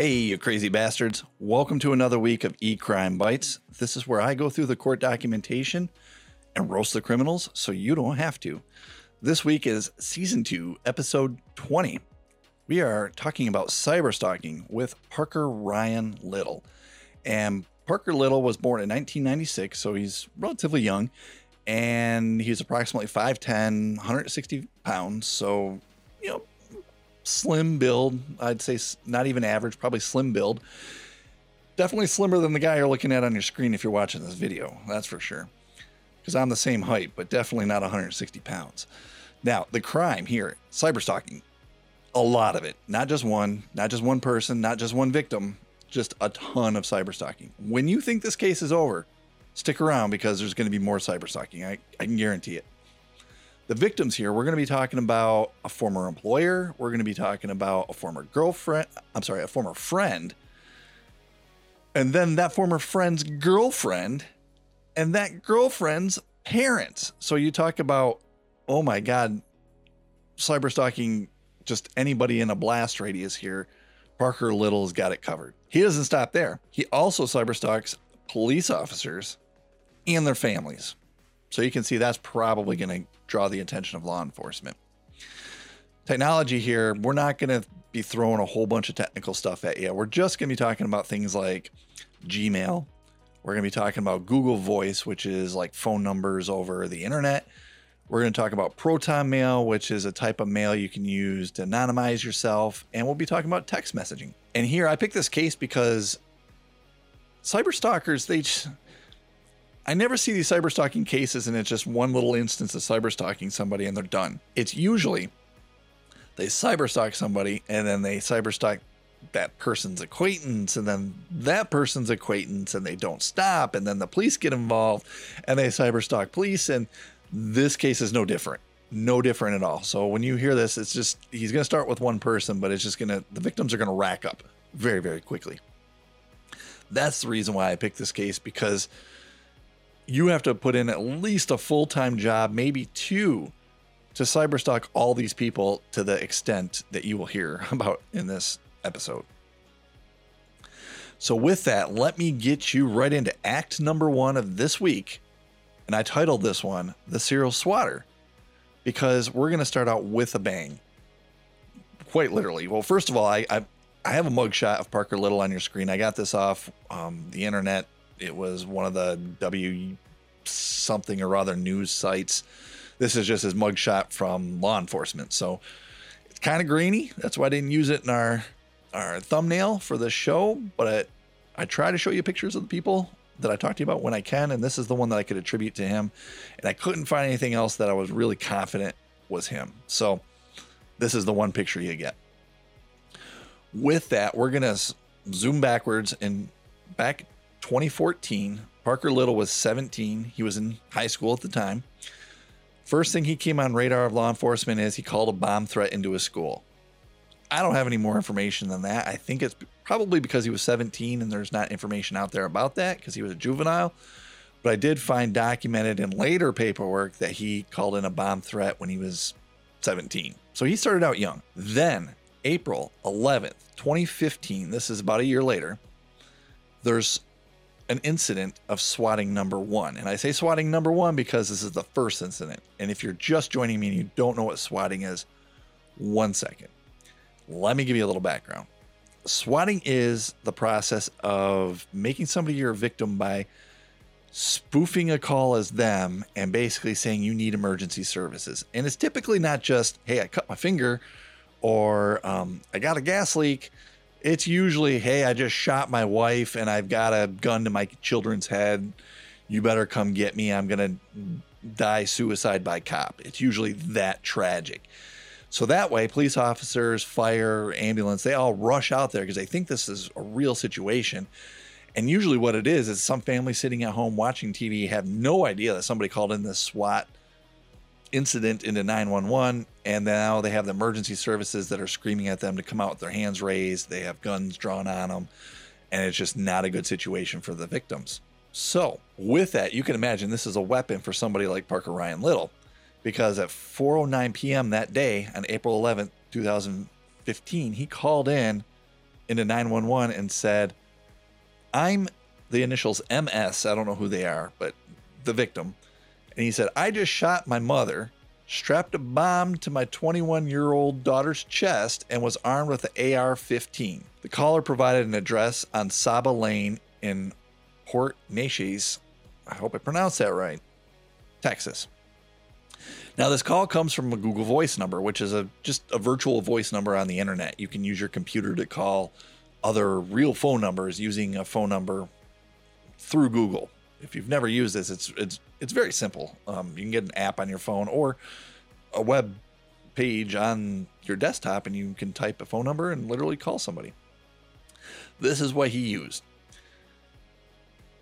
Hey, you crazy bastards. Welcome to another week of E Crime Bites. This is where I go through the court documentation and roast the criminals so you don't have to. This week is season 2, episode 20. We are talking about cyber stalking with Parker Ryan Little. And Parker Little was born in 1996, so he's relatively young. And he's approximately 5'10, 160 pounds. So, you know, slim build. I'd say not even average, probably slim build. Definitely slimmer than the guy you're looking at on your screen if you're watching this video. That's for sure. Because I'm the same height, but definitely not 160 pounds. Now, the crime here, cyberstalking, a lot of it. Not just one, not just one person, not just one victim, just a ton of cyberstalking. When you think this case is over, stick around because there's going to be more cyberstalking. I, I can guarantee it the victims here, we're going to be talking about a former employer. We're going to be talking about a former girlfriend. I'm sorry, a former friend. And then that former friend's girlfriend and that girlfriend's parents. So you talk about, oh my God, cyber stalking just anybody in a blast radius here. Parker Little's got it covered. He doesn't stop there. He also cyber stalks police officers and their families. So you can see that's probably going to draw the attention of law enforcement. Technology here, we're not going to be throwing a whole bunch of technical stuff at you. We're just going to be talking about things like Gmail. We're going to be talking about Google Voice, which is like phone numbers over the internet. We're going to talk about Proton Mail, which is a type of mail you can use to anonymize yourself. And we'll be talking about text messaging. And here I picked this case because cyber stalkers, they just, I never see these cyber stalking cases and it's just one little instance of cyber stalking somebody and they're done. It's usually they cyber stalk somebody and then they cyber stalk that person's acquaintance and then that person's acquaintance and they don't stop and then the police get involved and they cyber stalk police and this case is no different. No different at all. So when you hear this it's just he's going to start with one person but it's just going to the victims are going to rack up very very quickly. That's the reason why i picked this case because you have to put in at least a full time job, maybe two, to cyberstalk all these people to the extent that you will hear about in this episode. So, with that, let me get you right into act number one of this week. And I titled this one The Serial Swatter because we're going to start out with a bang. Quite literally. Well, first of all, I, I, I have a mugshot of Parker Little on your screen. I got this off um, the internet it was one of the W something or other news sites. This is just his mugshot from law enforcement. So it's kind of grainy. That's why I didn't use it in our our thumbnail for the show. But I, I try to show you pictures of the people that I talked to you about when I can, and this is the one that I could attribute to him. And I couldn't find anything else that I was really confident was him. So this is the one picture you get. With that, we're gonna zoom backwards and back 2014. Parker Little was 17. He was in high school at the time. First thing he came on radar of law enforcement is he called a bomb threat into his school. I don't have any more information than that. I think it's probably because he was 17 and there's not information out there about that because he was a juvenile. But I did find documented in later paperwork that he called in a bomb threat when he was 17. So he started out young. Then, April 11th, 2015, this is about a year later, there's an incident of swatting number one. And I say swatting number one because this is the first incident. And if you're just joining me and you don't know what swatting is, one second. Let me give you a little background. Swatting is the process of making somebody your victim by spoofing a call as them and basically saying you need emergency services. And it's typically not just, hey, I cut my finger or um, I got a gas leak it's usually, hey, I just shot my wife and I've got a gun to my children's head. You better come get me. I'm going to die suicide by cop. It's usually that tragic. So that way, police officers, fire, ambulance, they all rush out there because they think this is a real situation. And usually, what it is is some family sitting at home watching TV have no idea that somebody called in this SWAT incident into 911 and now they have the emergency services that are screaming at them to come out with their hands raised they have guns drawn on them and it's just not a good situation for the victims so with that you can imagine this is a weapon for somebody like parker ryan little because at 4.09 p.m that day on april 11th 2015 he called in into 911 and said, I'm the initials MS. I don't know who they are, but the victim. And he said, I just shot my mother, strapped a bomb to my 21 year old daughter's chest, and was armed with an AR 15. The caller provided an address on Saba Lane in Port Neches. I hope I pronounced that right. Texas. Now, this call comes from a Google Voice number, which is a just a virtual voice number on the internet. You can use your computer to call other real phone numbers using a phone number through Google. If you've never used this, it's it's it's very simple. Um, you can get an app on your phone or a web page on your desktop, and you can type a phone number and literally call somebody. This is what he used.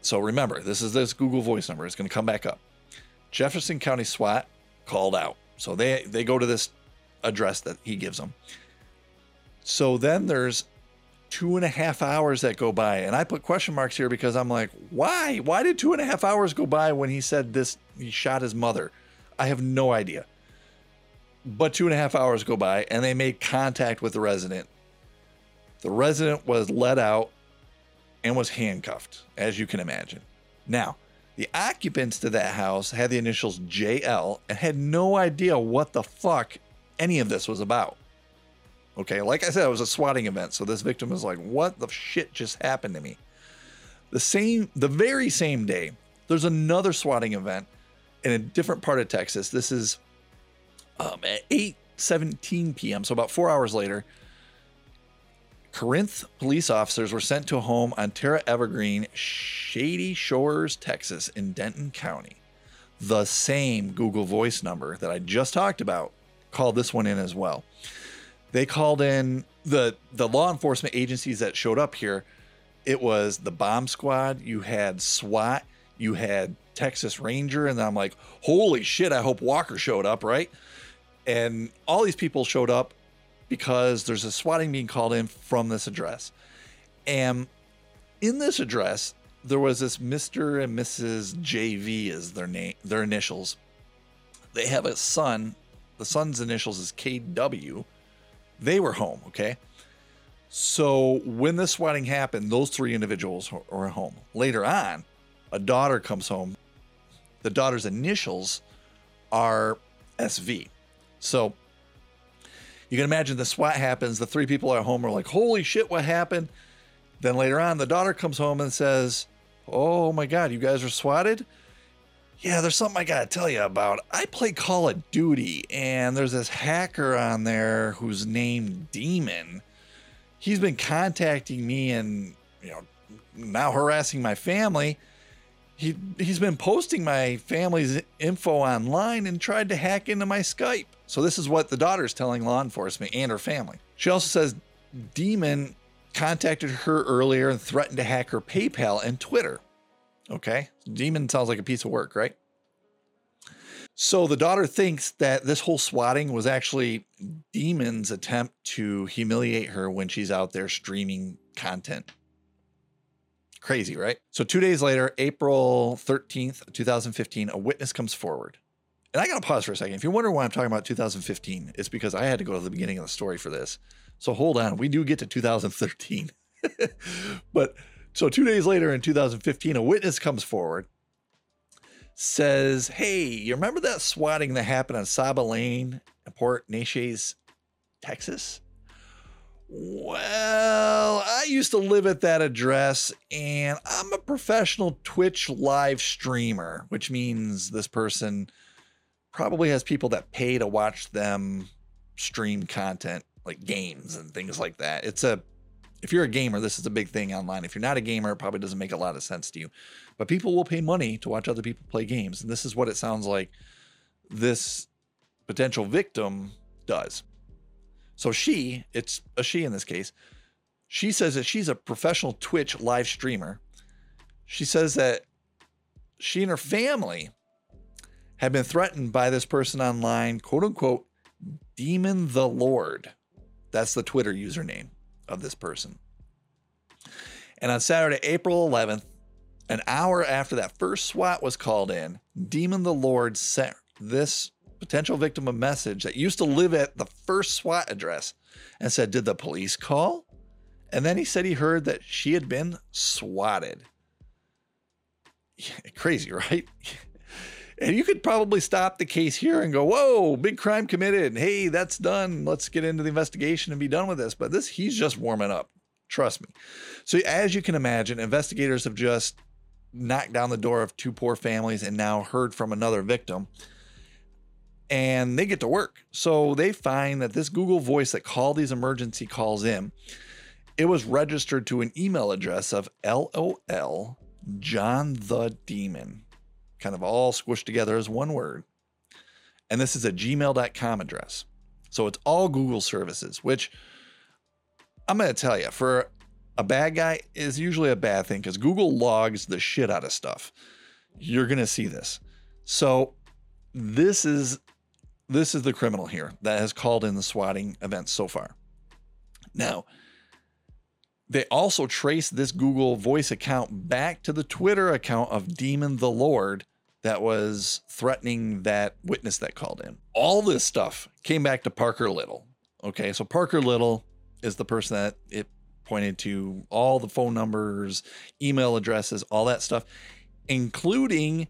So remember, this is this Google Voice number. It's going to come back up. Jefferson County SWAT called out. So they they go to this address that he gives them. So then there's two and a half hours that go by, and I put question marks here because I'm like, why? Why did two and a half hours go by when he said this? He shot his mother. I have no idea. But two and a half hours go by, and they made contact with the resident. The resident was let out and was handcuffed, as you can imagine. Now, the occupants to that house had the initials JL and had no idea what the fuck any of this was about. Okay, like I said, it was a swatting event, so this victim was like, "What the shit just happened to me?" The same, the very same day, there's another swatting event in a different part of Texas. This is um, at 8:17 p.m., so about four hours later. Corinth police officers were sent to a home on Terra Evergreen, Shady Shores, Texas, in Denton County. The same Google Voice number that I just talked about called this one in as well. They called in the the law enforcement agencies that showed up here. It was the bomb squad. You had SWAT. You had Texas Ranger, and I'm like, holy shit! I hope Walker showed up, right? And all these people showed up because there's a swatting being called in from this address. And in this address, there was this Mr. and Mrs. JV is their name, their initials. They have a son. The son's initials is KW. They were home, okay? So when this swatting happened, those three individuals were home. Later on, a daughter comes home. The daughter's initials are SV. So you can imagine the SWAT happens. The three people at home are like, holy shit, what happened? Then later on, the daughter comes home and says, oh my God, you guys are swatted? Yeah, there's something I got to tell you about. I play Call of Duty, and there's this hacker on there who's named Demon. He's been contacting me and, you know, now harassing my family. He, he's been posting my family's info online and tried to hack into my Skype. So this is what the daughter's telling law enforcement and her family. She also says Demon contacted her earlier and threatened to hack her PayPal and Twitter. Okay, Demon sounds like a piece of work, right? So the daughter thinks that this whole swatting was actually Demon's attempt to humiliate her when she's out there streaming content. Crazy, right? So two days later, April 13th, 2015, a witness comes forward. And I got to pause for a second. If you're wondering why I'm talking about 2015, it's because I had to go to the beginning of the story for this. So hold on. We do get to 2013. but so two days later in 2015, a witness comes forward, says, Hey, you remember that swatting that happened on Saba Lane in Port Neches, Texas? Well, I used to live at that address and I'm a professional Twitch live streamer, which means this person probably has people that pay to watch them stream content like games and things like that. It's a if you're a gamer, this is a big thing online. If you're not a gamer, it probably doesn't make a lot of sense to you. But people will pay money to watch other people play games. And this is what it sounds like this potential victim does. So she, it's a she in this case, she says that she's a professional Twitch live streamer. She says that she and her family have been threatened by this person online, quote unquote, Demon the Lord. That's the Twitter username of this person. And on Saturday, April 11th, an hour after that first SWAT was called in, Demon the Lord sent this potential victim a message that used to live at the first SWAT address and said, Did the police call? And then he said he heard that she had been swatted. Crazy, right? And you could probably stop the case here and go, whoa, big crime committed. Hey, that's done. Let's get into the investigation and be done with this. But this, he's just warming up. Trust me. So, as you can imagine, investigators have just knocked down the door of two poor families and now heard from another victim. And they get to work. So, they find that this Google voice that called these emergency calls in, it was registered to an email address of LOL John the Demon kind of all squished together as one word. And this is a gmail.com address. So it's all Google services, which I'm going to tell you, for a bad guy is usually a bad thing because Google logs the shit out of stuff. You're going to see this. So this is this is the criminal here that has called in the swatting events so far. Now, they also trace this Google Voice account back to the Twitter account of Demon the Lord that was threatening that witness that called in. All this stuff came back to Parker Little. Okay, so Parker Little is the person that it pointed to all the phone numbers, email addresses, all that stuff, including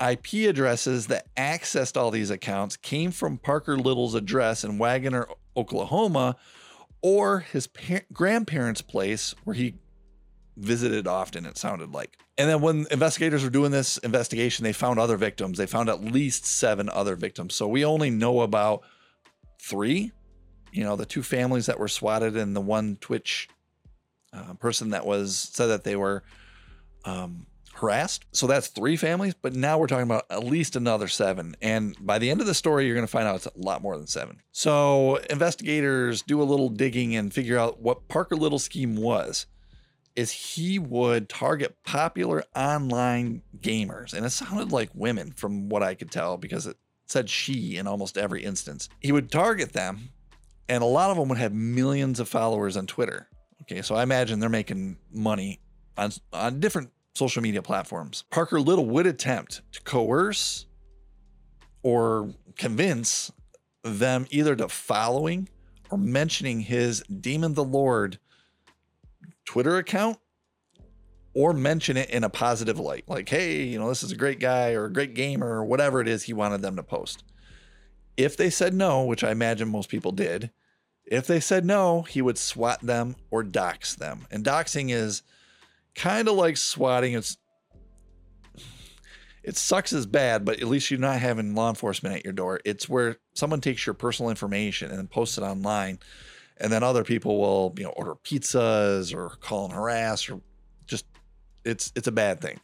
IP addresses that accessed all these accounts came from Parker Little's address in Wagoner, Oklahoma, or his pa- grandparents' place where he visited often, it sounded like. And then when investigators were doing this investigation, they found other victims. They found at least seven other victims. So we only know about three, you know, the two families that were swatted and the one Twitch uh, person that was said that they were um, harassed. So that's three families, but now we're talking about at least another seven. And by the end of the story, you're going to find out it's a lot more than seven. So investigators do a little digging and figure out what Parker Little scheme was is he would target popular online gamers. And it sounded like women from what I could tell because it said she in almost every instance. He would target them, and a lot of them would have millions of followers on Twitter. Okay, so I imagine they're making money on, on different social media platforms. Parker Little would attempt to coerce or convince them either to following or mentioning his Demon the Lord Twitter account or mention it in a positive light. Like, hey, you know, this is a great guy or a great gamer or whatever it is he wanted them to post. If they said no, which I imagine most people did, if they said no, he would swat them or dox them. And doxing is kind of like swatting. It's it sucks as bad, but at least you're not having law enforcement at your door. It's where someone takes your personal information and posts it online and then other people will you know order pizzas or call and harass or just it's it's a bad thing.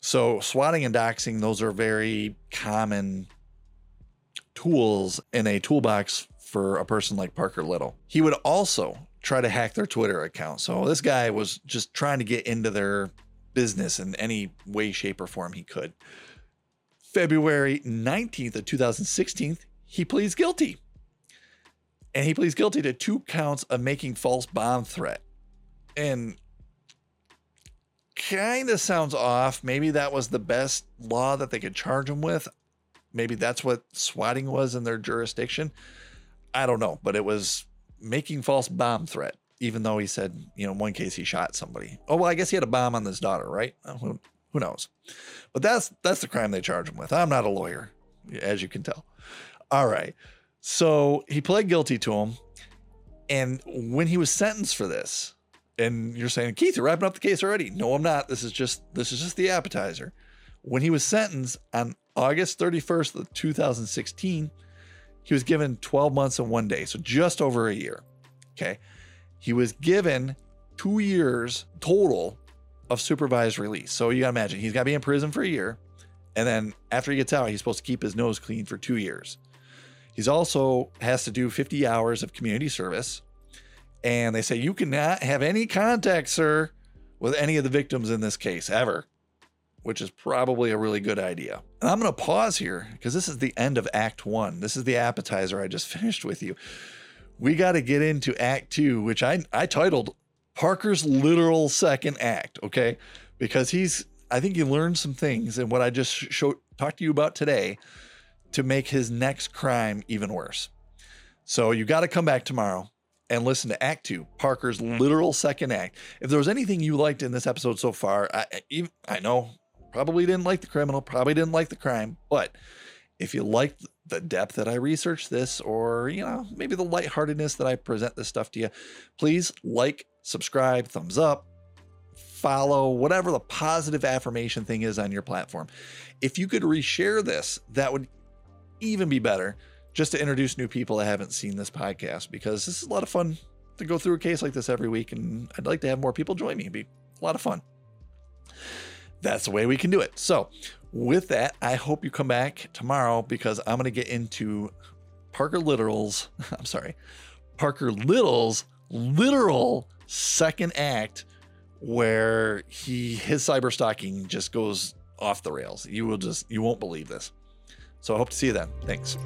So swatting and doxing those are very common tools in a toolbox for a person like parker little. He would also try to hack their twitter account. So this guy was just trying to get into their business in any way shape or form he could. February 19th of 2016 he pleads guilty and he pleads guilty to two counts of making false bomb threat. And kind of sounds off. Maybe that was the best law that they could charge him with. Maybe that's what swatting was in their jurisdiction. I don't know, but it was making false bomb threat, even though he said, you know, in one case he shot somebody. Oh, well, I guess he had a bomb on his daughter, right? Uh, who, who knows? But that's that's the crime they charge him with. I'm not a lawyer, as you can tell. All right. So he pled guilty to him. And when he was sentenced for this, and you're saying, Keith, you're wrapping up the case already. No, I'm not. This is just this is just the appetizer. When he was sentenced on August 31st of 2016, he was given 12 months and one day, so just over a year. Okay. He was given two years total of supervised release. So you gotta imagine he's gotta be in prison for a year. And then after he gets out, he's supposed to keep his nose clean for two years. He's also has to do 50 hours of community service. And they say you cannot have any contact, sir, with any of the victims in this case ever, which is probably a really good idea. And I'm going to pause here because this is the end of Act One. This is the appetizer I just finished with you. We got to get into Act Two, which I, I titled Parker's Literal Second Act, okay? Because he's, I think he learned some things and what I just showed, talked to you about today to make his next crime even worse. So you got to come back tomorrow and listen to Act Two, Parker's mm-hmm. literal second act. If there was anything you liked in this episode so far, I, I, I know probably didn't like the criminal, probably didn't like the crime, but if you liked the depth that I researched this, or you know maybe the lightheartedness that I present this stuff to you, please like, subscribe, thumbs up, follow, whatever the positive affirmation thing is on your platform. If you could reshare this, that would even be better just to introduce new people that haven't seen this podcast because this is a lot of fun to go through a case like this every week. And I'd like to have more people join me. It'd be a lot of fun. That's the way we can do it. So, with that, I hope you come back tomorrow because I'm going to get into Parker Literal's, I'm sorry, Parker Little's literal second act where he his cyber stalking just goes off the rails. You will just you won't believe this. So I hope to see you then. Thanks.